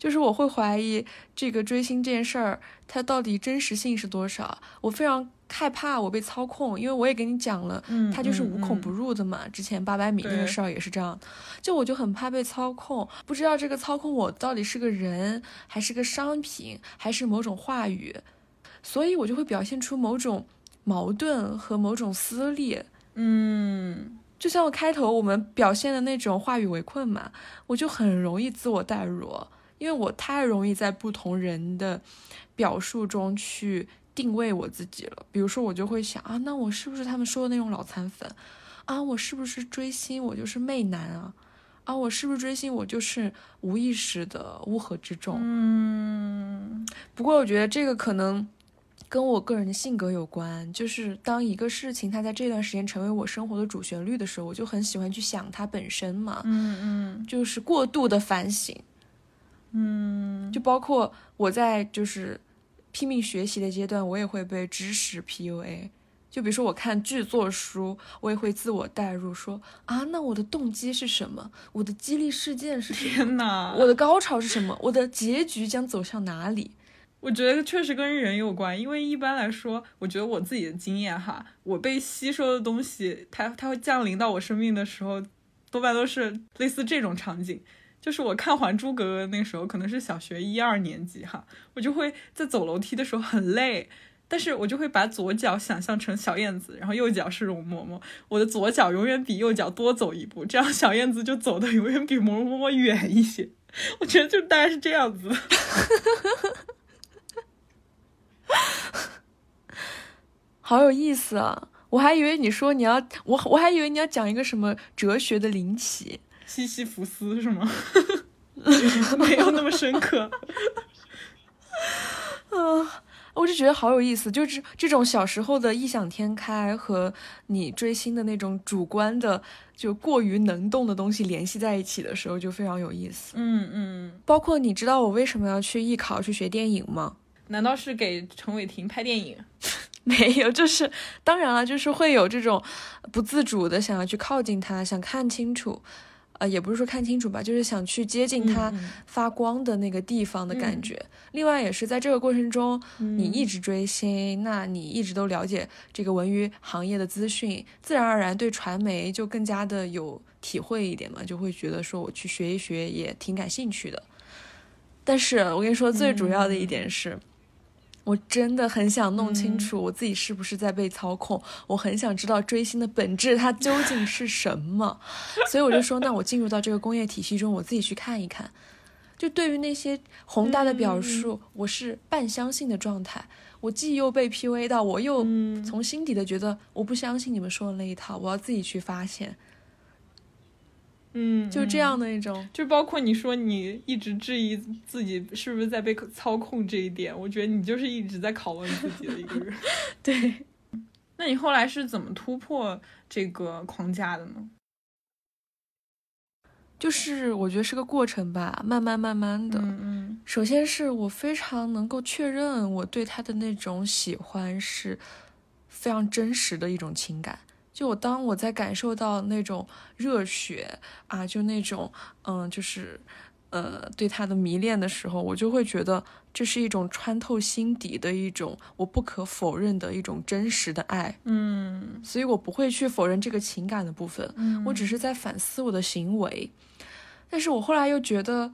就是我会怀疑这个追星这件事儿，它到底真实性是多少？我非常。害怕我被操控，因为我也跟你讲了，它就是无孔不入的嘛。之前八百米那个事儿也是这样，就我就很怕被操控，不知道这个操控我到底是个人，还是个商品，还是某种话语，所以我就会表现出某种矛盾和某种撕裂。嗯，就像我开头我们表现的那种话语围困嘛，我就很容易自我代入，因为我太容易在不同人的表述中去。定位我自己了，比如说我就会想啊，那我是不是他们说的那种脑残粉啊？我是不是追星我就是媚男啊？啊，我是不是追星我就是无意识的乌合之众？嗯，不过我觉得这个可能跟我个人的性格有关，就是当一个事情它在这段时间成为我生活的主旋律的时候，我就很喜欢去想它本身嘛。嗯嗯，就是过度的反省。嗯，就包括我在就是。拼命学习的阶段，我也会被知识 PUA。就比如说，我看剧作书，我也会自我代入，说啊，那我的动机是什么？我的激励事件是什么？天哪！我的高潮是什么？我的结局将走向哪里？我觉得确实跟人有关，因为一般来说，我觉得我自己的经验哈，我被吸收的东西，它它会降临到我生命的时候，多半都是类似这种场景。就是我看《还珠格格》那时候，可能是小学一二年级哈，我就会在走楼梯的时候很累，但是我就会把左脚想象成小燕子，然后右脚是容嬷嬷，我的左脚永远比右脚多走一步，这样小燕子就走的永远比容嬷嬷远一些。我觉得就大概是这样子。好有意思啊！我还以为你说你要我，我还以为你要讲一个什么哲学的灵奇。西西弗斯是吗？没有那么深刻。啊，我就觉得好有意思，就是这种小时候的异想天开和你追星的那种主观的，就过于能动的东西联系在一起的时候，就非常有意思。嗯嗯。包括你知道我为什么要去艺考去学电影吗？难道是给陈伟霆拍电影？没有，就是当然了，就是会有这种不自主的想要去靠近他，想看清楚。呃，也不是说看清楚吧，就是想去接近他发光的那个地方的感觉。另外，也是在这个过程中，你一直追星，那你一直都了解这个文娱行业的资讯，自然而然对传媒就更加的有体会一点嘛，就会觉得说我去学一学也挺感兴趣的。但是我跟你说，最主要的一点是。我真的很想弄清楚我自己是不是在被操控，我很想知道追星的本质它究竟是什么，所以我就说，那我进入到这个工业体系中，我自己去看一看。就对于那些宏大的表述，我是半相信的状态。我既又被 PUA 到，我又从心底的觉得我不相信你们说的那一套，我要自己去发现。嗯，就这样的一种，就包括你说你一直质疑自己是不是在被操控这一点，我觉得你就是一直在拷问自己的一个人。对，那你后来是怎么突破这个框架的呢？就是我觉得是个过程吧，慢慢慢慢的。嗯嗯。首先是我非常能够确认我对他的那种喜欢是非常真实的一种情感。就我当我在感受到那种热血啊，就那种嗯，就是呃对他的迷恋的时候，我就会觉得这是一种穿透心底的一种我不可否认的一种真实的爱。嗯。所以我不会去否认这个情感的部分。嗯。我只是在反思我的行为。但是我后来又觉得，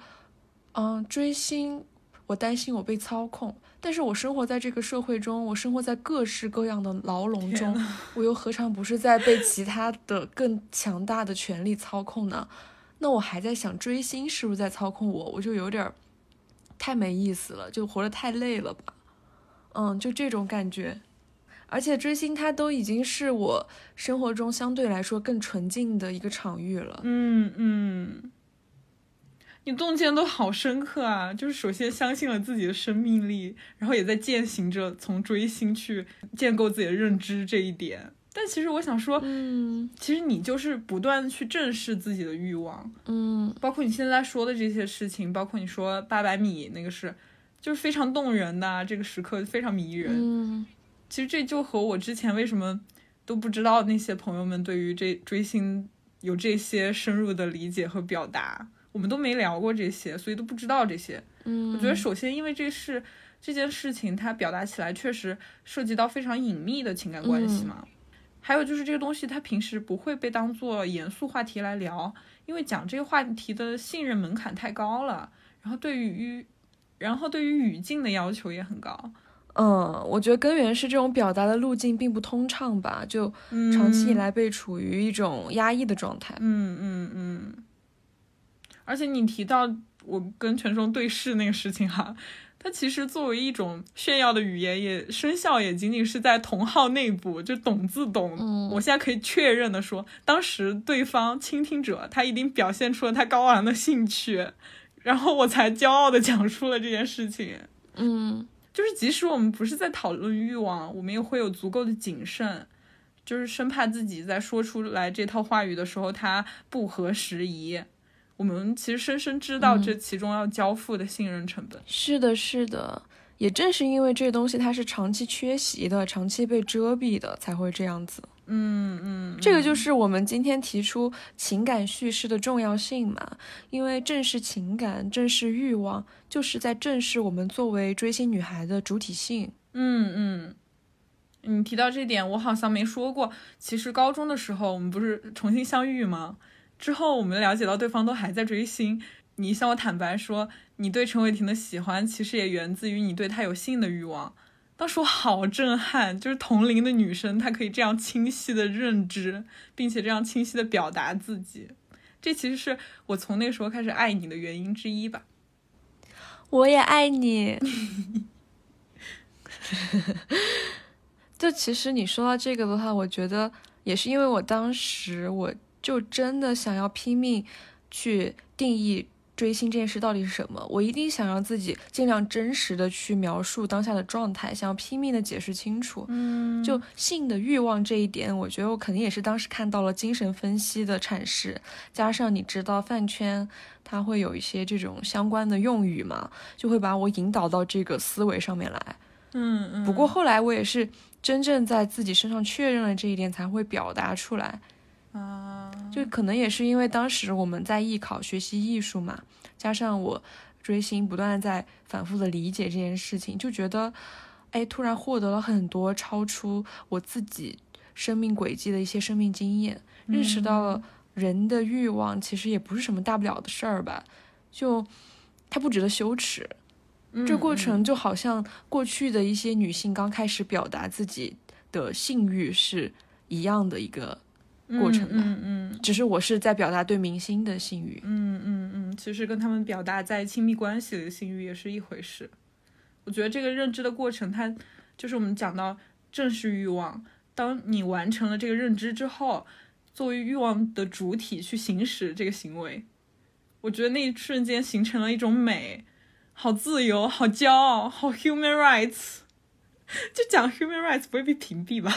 嗯，追星，我担心我被操控。但是我生活在这个社会中，我生活在各式各样的牢笼中，我又何尝不是在被其他的更强大的权力操控呢？那我还在想，追星是不是在操控我？我就有点太没意思了，就活得太累了吧？嗯，就这种感觉。而且追星，它都已经是我生活中相对来说更纯净的一个场域了。嗯嗯。你洞见都好深刻啊！就是首先相信了自己的生命力，然后也在践行着从追星去建构自己的认知这一点。但其实我想说，嗯，其实你就是不断去正视自己的欲望，嗯，包括你现在说的这些事情，包括你说八百米那个是，就是非常动人的这个时刻，非常迷人。嗯，其实这就和我之前为什么都不知道那些朋友们对于这追星有这些深入的理解和表达。我们都没聊过这些，所以都不知道这些。嗯，我觉得首先，因为这是这件事情，它表达起来确实涉及到非常隐秘的情感关系嘛。还有就是这个东西，它平时不会被当做严肃话题来聊，因为讲这个话题的信任门槛太高了。然后对于，然后对于语境的要求也很高。嗯，我觉得根源是这种表达的路径并不通畅吧，就长期以来被处于一种压抑的状态。嗯嗯嗯。而且你提到我跟权忠对视那个事情哈，它其实作为一种炫耀的语言，也生效也仅仅是在同号内部，就懂自懂。嗯，我现在可以确认的说，当时对方倾听者他一定表现出了他高昂的兴趣，然后我才骄傲的讲述了这件事情。嗯，就是即使我们不是在讨论欲望，我们也会有足够的谨慎，就是生怕自己在说出来这套话语的时候，它不合时宜。我们其实深深知道这其中要交付的信任成本。是的，是的，也正是因为这东西它是长期缺席的、长期被遮蔽的，才会这样子。嗯嗯，这个就是我们今天提出情感叙事的重要性嘛。因为正视情感、正视欲望，就是在正视我们作为追星女孩的主体性。嗯嗯，你提到这点，我好像没说过。其实高中的时候，我们不是重新相遇吗？之后我们了解到对方都还在追星，你向我坦白说，你对陈伟霆的喜欢其实也源自于你对他有性的欲望。当时我好震撼，就是同龄的女生她可以这样清晰的认知，并且这样清晰的表达自己，这其实是我从那时候开始爱你的原因之一吧。我也爱你。就其实你说到这个的话，我觉得也是因为我当时我。就真的想要拼命去定义追星这件事到底是什么？我一定想让自己尽量真实的去描述当下的状态，想要拼命的解释清楚。嗯，就性的欲望这一点，我觉得我肯定也是当时看到了精神分析的阐释，加上你知道饭圈它会有一些这种相关的用语嘛，就会把我引导到这个思维上面来。嗯嗯。不过后来我也是真正在自己身上确认了这一点，才会表达出来。啊，就可能也是因为当时我们在艺考学习艺术嘛，加上我追星，不断在反复的理解这件事情，就觉得，哎，突然获得了很多超出我自己生命轨迹的一些生命经验，认识到了人的欲望其实也不是什么大不了的事儿吧，就它不值得羞耻。这过程就好像过去的一些女性刚开始表达自己的性欲是一样的一个。过程吧，嗯嗯，只是我是在表达对明星的性欲，嗯嗯嗯，其实跟他们表达在亲密关系里的性欲也是一回事。我觉得这个认知的过程，它就是我们讲到正视欲望。当你完成了这个认知之后，作为欲望的主体去行使这个行为，我觉得那一瞬间形成了一种美，好自由，好骄傲，好 human rights。就讲 human rights 不会被屏蔽吧？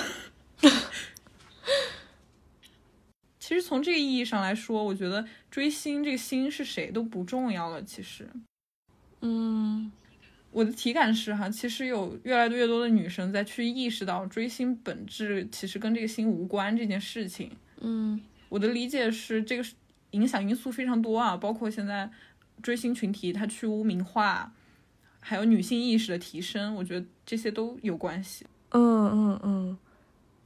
其实从这个意义上来说，我觉得追星这个星是谁都不重要了。其实，嗯，我的体感是哈，其实有越来越多的女生在去意识到追星本质其实跟这个星无关这件事情。嗯，我的理解是这个影响因素非常多啊，包括现在追星群体它去污名化，还有女性意识的提升，我觉得这些都有关系。嗯嗯嗯，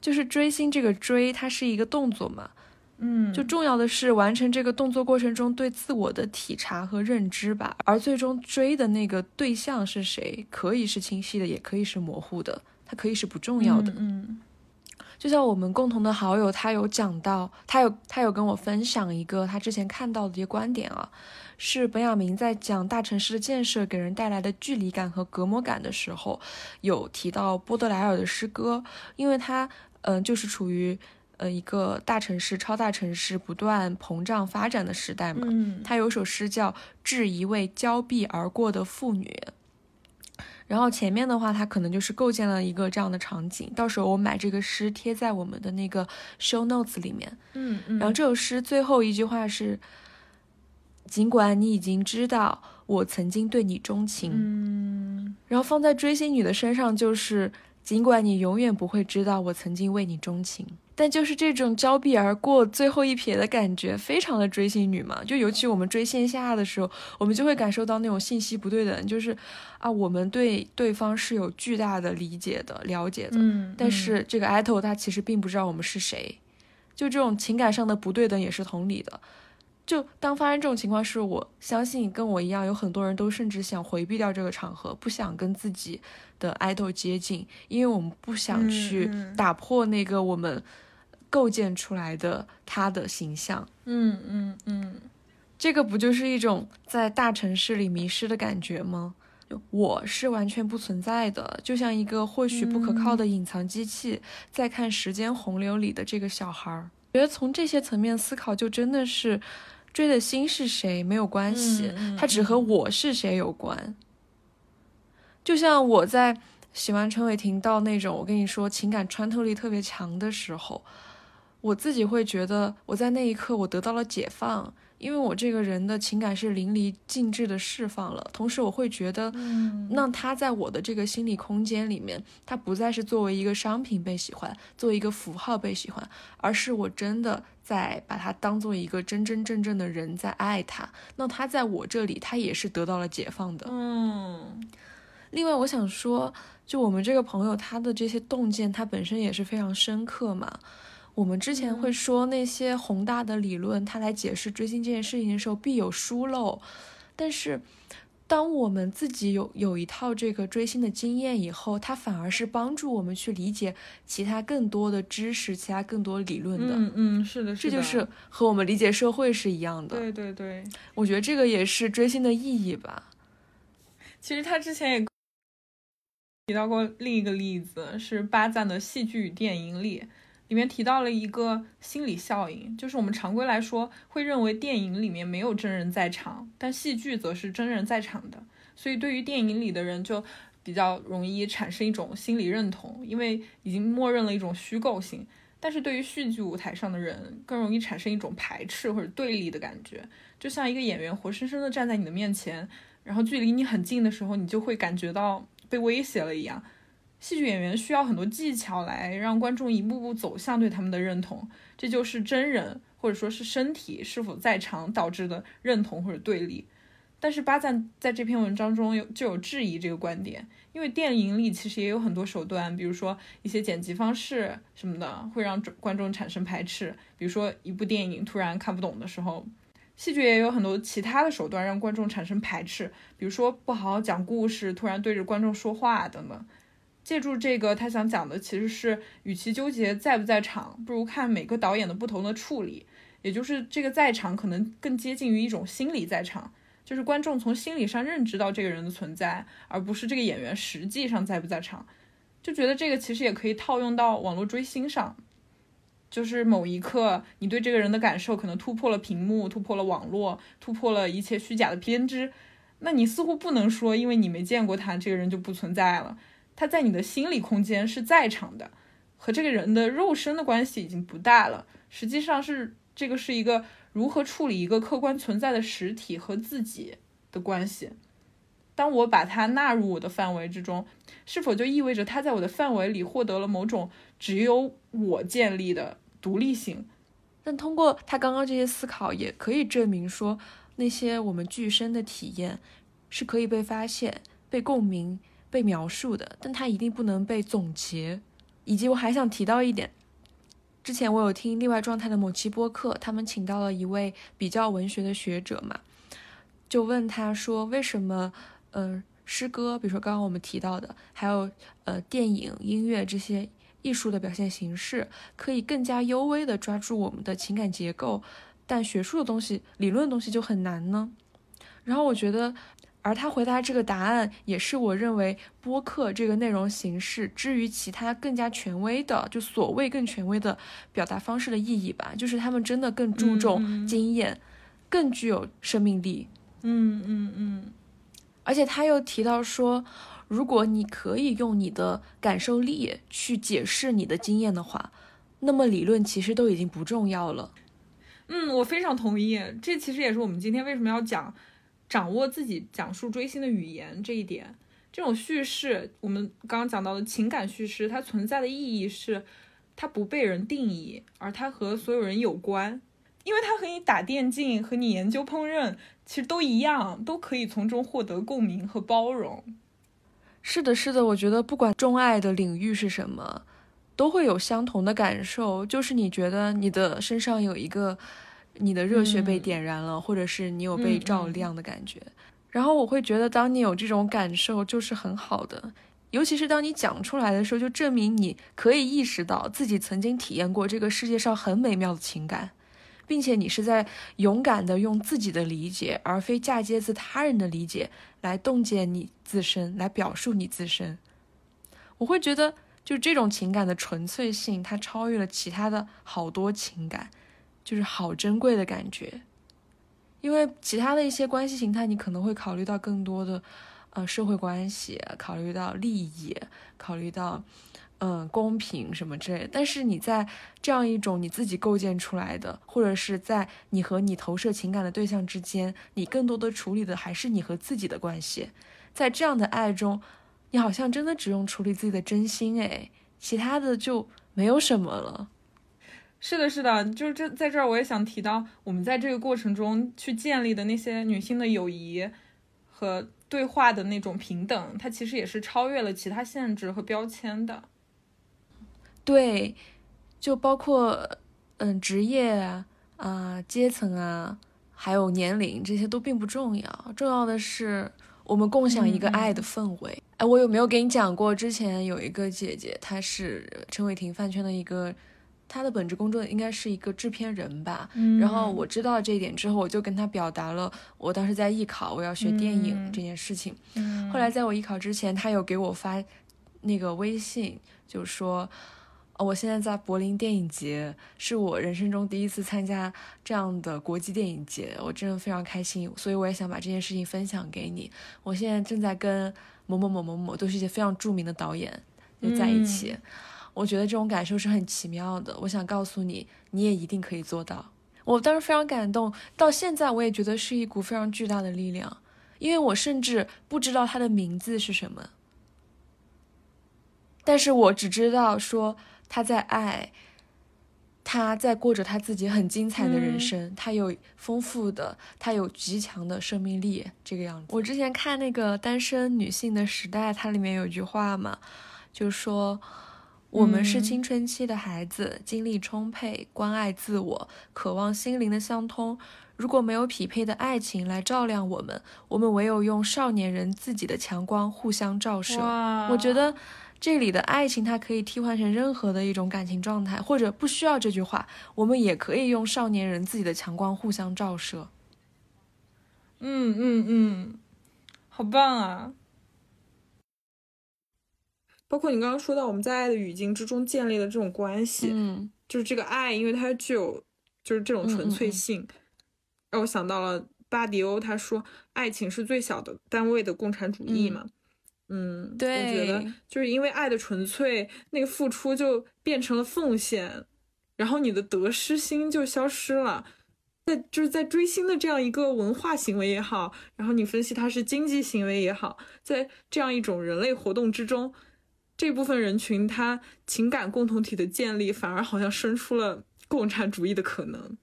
就是追星这个追，它是一个动作嘛。嗯，就重要的是完成这个动作过程中对自我的体察和认知吧，而最终追的那个对象是谁，可以是清晰的，也可以是模糊的，它可以是不重要的。嗯，就像我们共同的好友，他有讲到，他有他有跟我分享一个他之前看到的一些观点啊，是本雅明在讲大城市的建设给人带来的距离感和隔膜感的时候，有提到波德莱尔的诗歌，因为他嗯就是处于。呃，一个大城市、超大城市不断膨胀发展的时代嘛，嗯，他有首诗叫《致一位交臂而过的妇女》，然后前面的话，他可能就是构建了一个这样的场景。到时候我买这个诗贴在我们的那个 show notes 里面，嗯嗯，然后这首诗最后一句话是：尽管你已经知道我曾经对你钟情，嗯，然后放在追星女的身上就是。尽管你永远不会知道我曾经为你钟情，但就是这种交臂而过最后一瞥的感觉，非常的追星女嘛。就尤其我们追线下的时候，我们就会感受到那种信息不对等，就是啊，我们对对方是有巨大的理解的、了解的，嗯，但是这个 idol 他其实并不知道我们是谁，就这种情感上的不对等也是同理的。就当发生这种情况时，我相信跟我一样，有很多人都甚至想回避掉这个场合，不想跟自己的 idol 接近，因为我们不想去打破那个我们构建出来的他的形象。嗯嗯嗯，这个不就是一种在大城市里迷失的感觉吗？我是完全不存在的，就像一个或许不可靠的隐藏机器，在看时间洪流里的这个小孩儿。觉得从这些层面思考，就真的是。追的心是谁没有关系，它只和我是谁有关。就像我在喜欢陈伟霆到那种我跟你说情感穿透力特别强的时候，我自己会觉得我在那一刻我得到了解放。因为我这个人的情感是淋漓尽致的释放了，同时我会觉得，嗯，那他在我的这个心理空间里面，他不再是作为一个商品被喜欢，作为一个符号被喜欢，而是我真的在把他当做一个真真正正的人在爱他。那他在我这里，他也是得到了解放的。嗯，另外我想说，就我们这个朋友，他的这些洞见，他本身也是非常深刻嘛。我们之前会说那些宏大的理论，他来解释追星这件事情的时候必有疏漏，但是当我们自己有有一套这个追星的经验以后，它反而是帮助我们去理解其他更多的知识、其他更多理论的。嗯嗯，是的，这就是和我们理解社会是一样的。对对对，我觉得这个也是追星的意义吧。其实他之前也提到过另一个例子，是巴赞的戏剧与电影里。里面提到了一个心理效应，就是我们常规来说会认为电影里面没有真人在场，但戏剧则是真人在场的，所以对于电影里的人就比较容易产生一种心理认同，因为已经默认了一种虚构性。但是对于戏剧舞台上的人，更容易产生一种排斥或者对立的感觉，就像一个演员活生生的站在你的面前，然后距离你很近的时候，你就会感觉到被威胁了一样。戏剧演员需要很多技巧来让观众一步步走向对他们的认同，这就是真人或者说是身体是否在场导致的认同或者对立。但是巴赞在这篇文章中有就有质疑这个观点，因为电影里其实也有很多手段，比如说一些剪辑方式什么的会让观众产生排斥，比如说一部电影突然看不懂的时候，戏剧也有很多其他的手段让观众产生排斥，比如说不好好讲故事，突然对着观众说话等等。借助这个，他想讲的其实是，与其纠结在不在场，不如看每个导演的不同的处理。也就是这个在场可能更接近于一种心理在场，就是观众从心理上认知到这个人的存在，而不是这个演员实际上在不在场。就觉得这个其实也可以套用到网络追星上，就是某一刻你对这个人的感受可能突破了屏幕，突破了网络，突破了一切虚假的编织，那你似乎不能说因为你没见过他，这个人就不存在了。他在你的心理空间是在场的，和这个人的肉身的关系已经不大了。实际上是这个是一个如何处理一个客观存在的实体和自己的关系。当我把它纳入我的范围之中，是否就意味着它在我的范围里获得了某种只有我建立的独立性？但通过他刚刚这些思考，也可以证明说，那些我们具身的体验是可以被发现、被共鸣、被描述的，但它一定不能被总结。以及我还想提到一点，之前我有听例外状态的某期播客，他们请到了一位比较文学的学者嘛，就问他说，为什么？嗯，诗歌，比如说刚刚我们提到的，还有呃电影、音乐这些艺术的表现形式，可以更加优微的抓住我们的情感结构，但学术的东西、理论的东西就很难呢。然后我觉得，而他回答这个答案，也是我认为播客这个内容形式之于其他更加权威的，就所谓更权威的表达方式的意义吧，就是他们真的更注重经验，更具有生命力。嗯嗯嗯。而且他又提到说，如果你可以用你的感受力去解释你的经验的话，那么理论其实都已经不重要了。嗯，我非常同意。这其实也是我们今天为什么要讲掌握自己讲述追星的语言这一点。这种叙事，我们刚刚讲到的情感叙事，它存在的意义是，它不被人定义，而它和所有人有关。因为它和你打电竞和你研究烹饪其实都一样，都可以从中获得共鸣和包容。是的，是的，我觉得不管钟爱的领域是什么，都会有相同的感受，就是你觉得你的身上有一个你的热血被点燃了，或者是你有被照亮的感觉。然后我会觉得，当你有这种感受，就是很好的，尤其是当你讲出来的时候，就证明你可以意识到自己曾经体验过这个世界上很美妙的情感。并且你是在勇敢的用自己的理解，而非嫁接自他人的理解来洞见你自身，来表述你自身。我会觉得，就这种情感的纯粹性，它超越了其他的好多情感，就是好珍贵的感觉。因为其他的一些关系形态，你可能会考虑到更多的，呃，社会关系，考虑到利益，考虑到。嗯，公平什么之类，但是你在这样一种你自己构建出来的，或者是在你和你投射情感的对象之间，你更多的处理的还是你和自己的关系。在这样的爱中，你好像真的只用处理自己的真心，哎，其他的就没有什么了。是的，是的，就是这在这儿我也想提到，我们在这个过程中去建立的那些女性的友谊和对话的那种平等，它其实也是超越了其他限制和标签的。对，就包括嗯职业啊啊阶层啊，还有年龄这些都并不重要，重要的是我们共享一个爱的氛围。哎，我有没有给你讲过？之前有一个姐姐，她是陈伟霆饭圈的一个，她的本职工作应该是一个制片人吧。然后我知道这一点之后，我就跟他表达了我当时在艺考我要学电影这件事情。后来在我艺考之前，他有给我发那个微信，就说。哦我现在在柏林电影节，是我人生中第一次参加这样的国际电影节，我真的非常开心，所以我也想把这件事情分享给你。我现在正在跟某某某某某，都是一些非常著名的导演就在一起，我觉得这种感受是很奇妙的。我想告诉你，你也一定可以做到。我当时非常感动，到现在我也觉得是一股非常巨大的力量，因为我甚至不知道他的名字是什么，但是我只知道说。他在爱，他在过着他自己很精彩的人生，他有丰富的，他有极强的生命力，这个样子。我之前看那个《单身女性的时代》，它里面有句话嘛，就说我们是青春期的孩子，精力充沛，关爱自我，渴望心灵的相通。如果没有匹配的爱情来照亮我们，我们唯有用少年人自己的强光互相照射。我觉得。这里的爱情它可以替换成任何的一种感情状态，或者不需要这句话，我们也可以用少年人自己的强光互相照射。嗯嗯嗯，好棒啊！包括你刚刚说到我们在爱的语境之中建立的这种关系，嗯，就是这个爱，因为它具有就是这种纯粹性，让我想到了巴迪欧，他说爱情是最小的单位的共产主义嘛。嗯，对，我觉得就是因为爱的纯粹，那个付出就变成了奉献，然后你的得失心就消失了。在就是在追星的这样一个文化行为也好，然后你分析它是经济行为也好，在这样一种人类活动之中，这部分人群他情感共同体的建立，反而好像生出了共产主义的可能。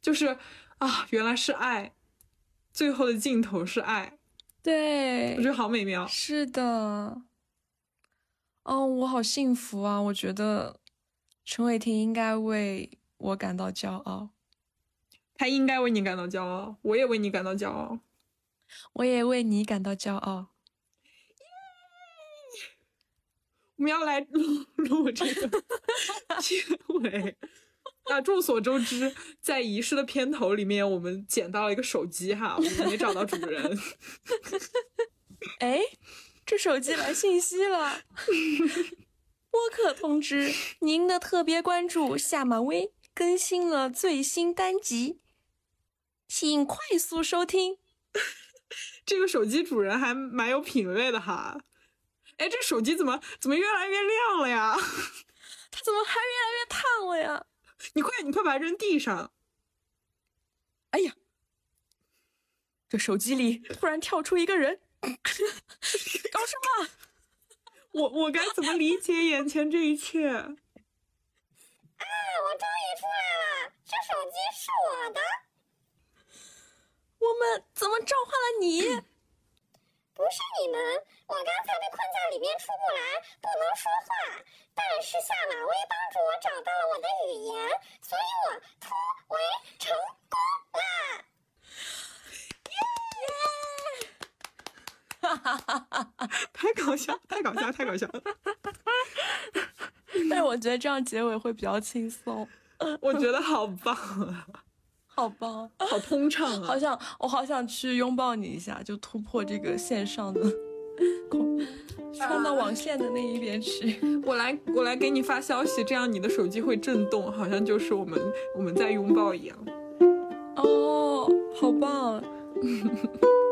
就是啊，原来是爱，最后的尽头是爱。对，我觉得好美妙。是的，哦，我好幸福啊！我觉得陈伟霆应该为我感到骄傲，他应该为你感到骄傲，我也为你感到骄傲，我也为你感到骄傲。我们要来录录这个结尾。那众所周知，在仪式的片头里面，我们捡到了一个手机哈，我们没找到主人。哎，这手机来信息了，播客通知，您的特别关注下马威更新了最新单集，请快速收听。这个手机主人还蛮有品位的哈。哎，这手机怎么怎么越来越亮了呀？它怎么还越来越烫了呀？你快，你快把它扔地上！哎呀，这手机里突然跳出一个人，搞什么？我我该怎么理解眼前这一切？啊！我终于出来了，这手机是我的。我们怎么召唤了你？不是你们，我刚才被困在里面出不来，不能说话。但是夏马威帮助我找到了我的语言，所以我突围成功啦！耶！哈哈哈哈哈！太搞笑，太搞笑，太搞笑了！但是我觉得这样结尾会比较轻松。我觉得好棒啊！好棒，好通畅啊！好想，我好想去拥抱你一下，就突破这个线上的，穿 到网线的那一边去。我来，我来给你发消息，这样你的手机会震动，好像就是我们我们在拥抱一样。哦，好棒！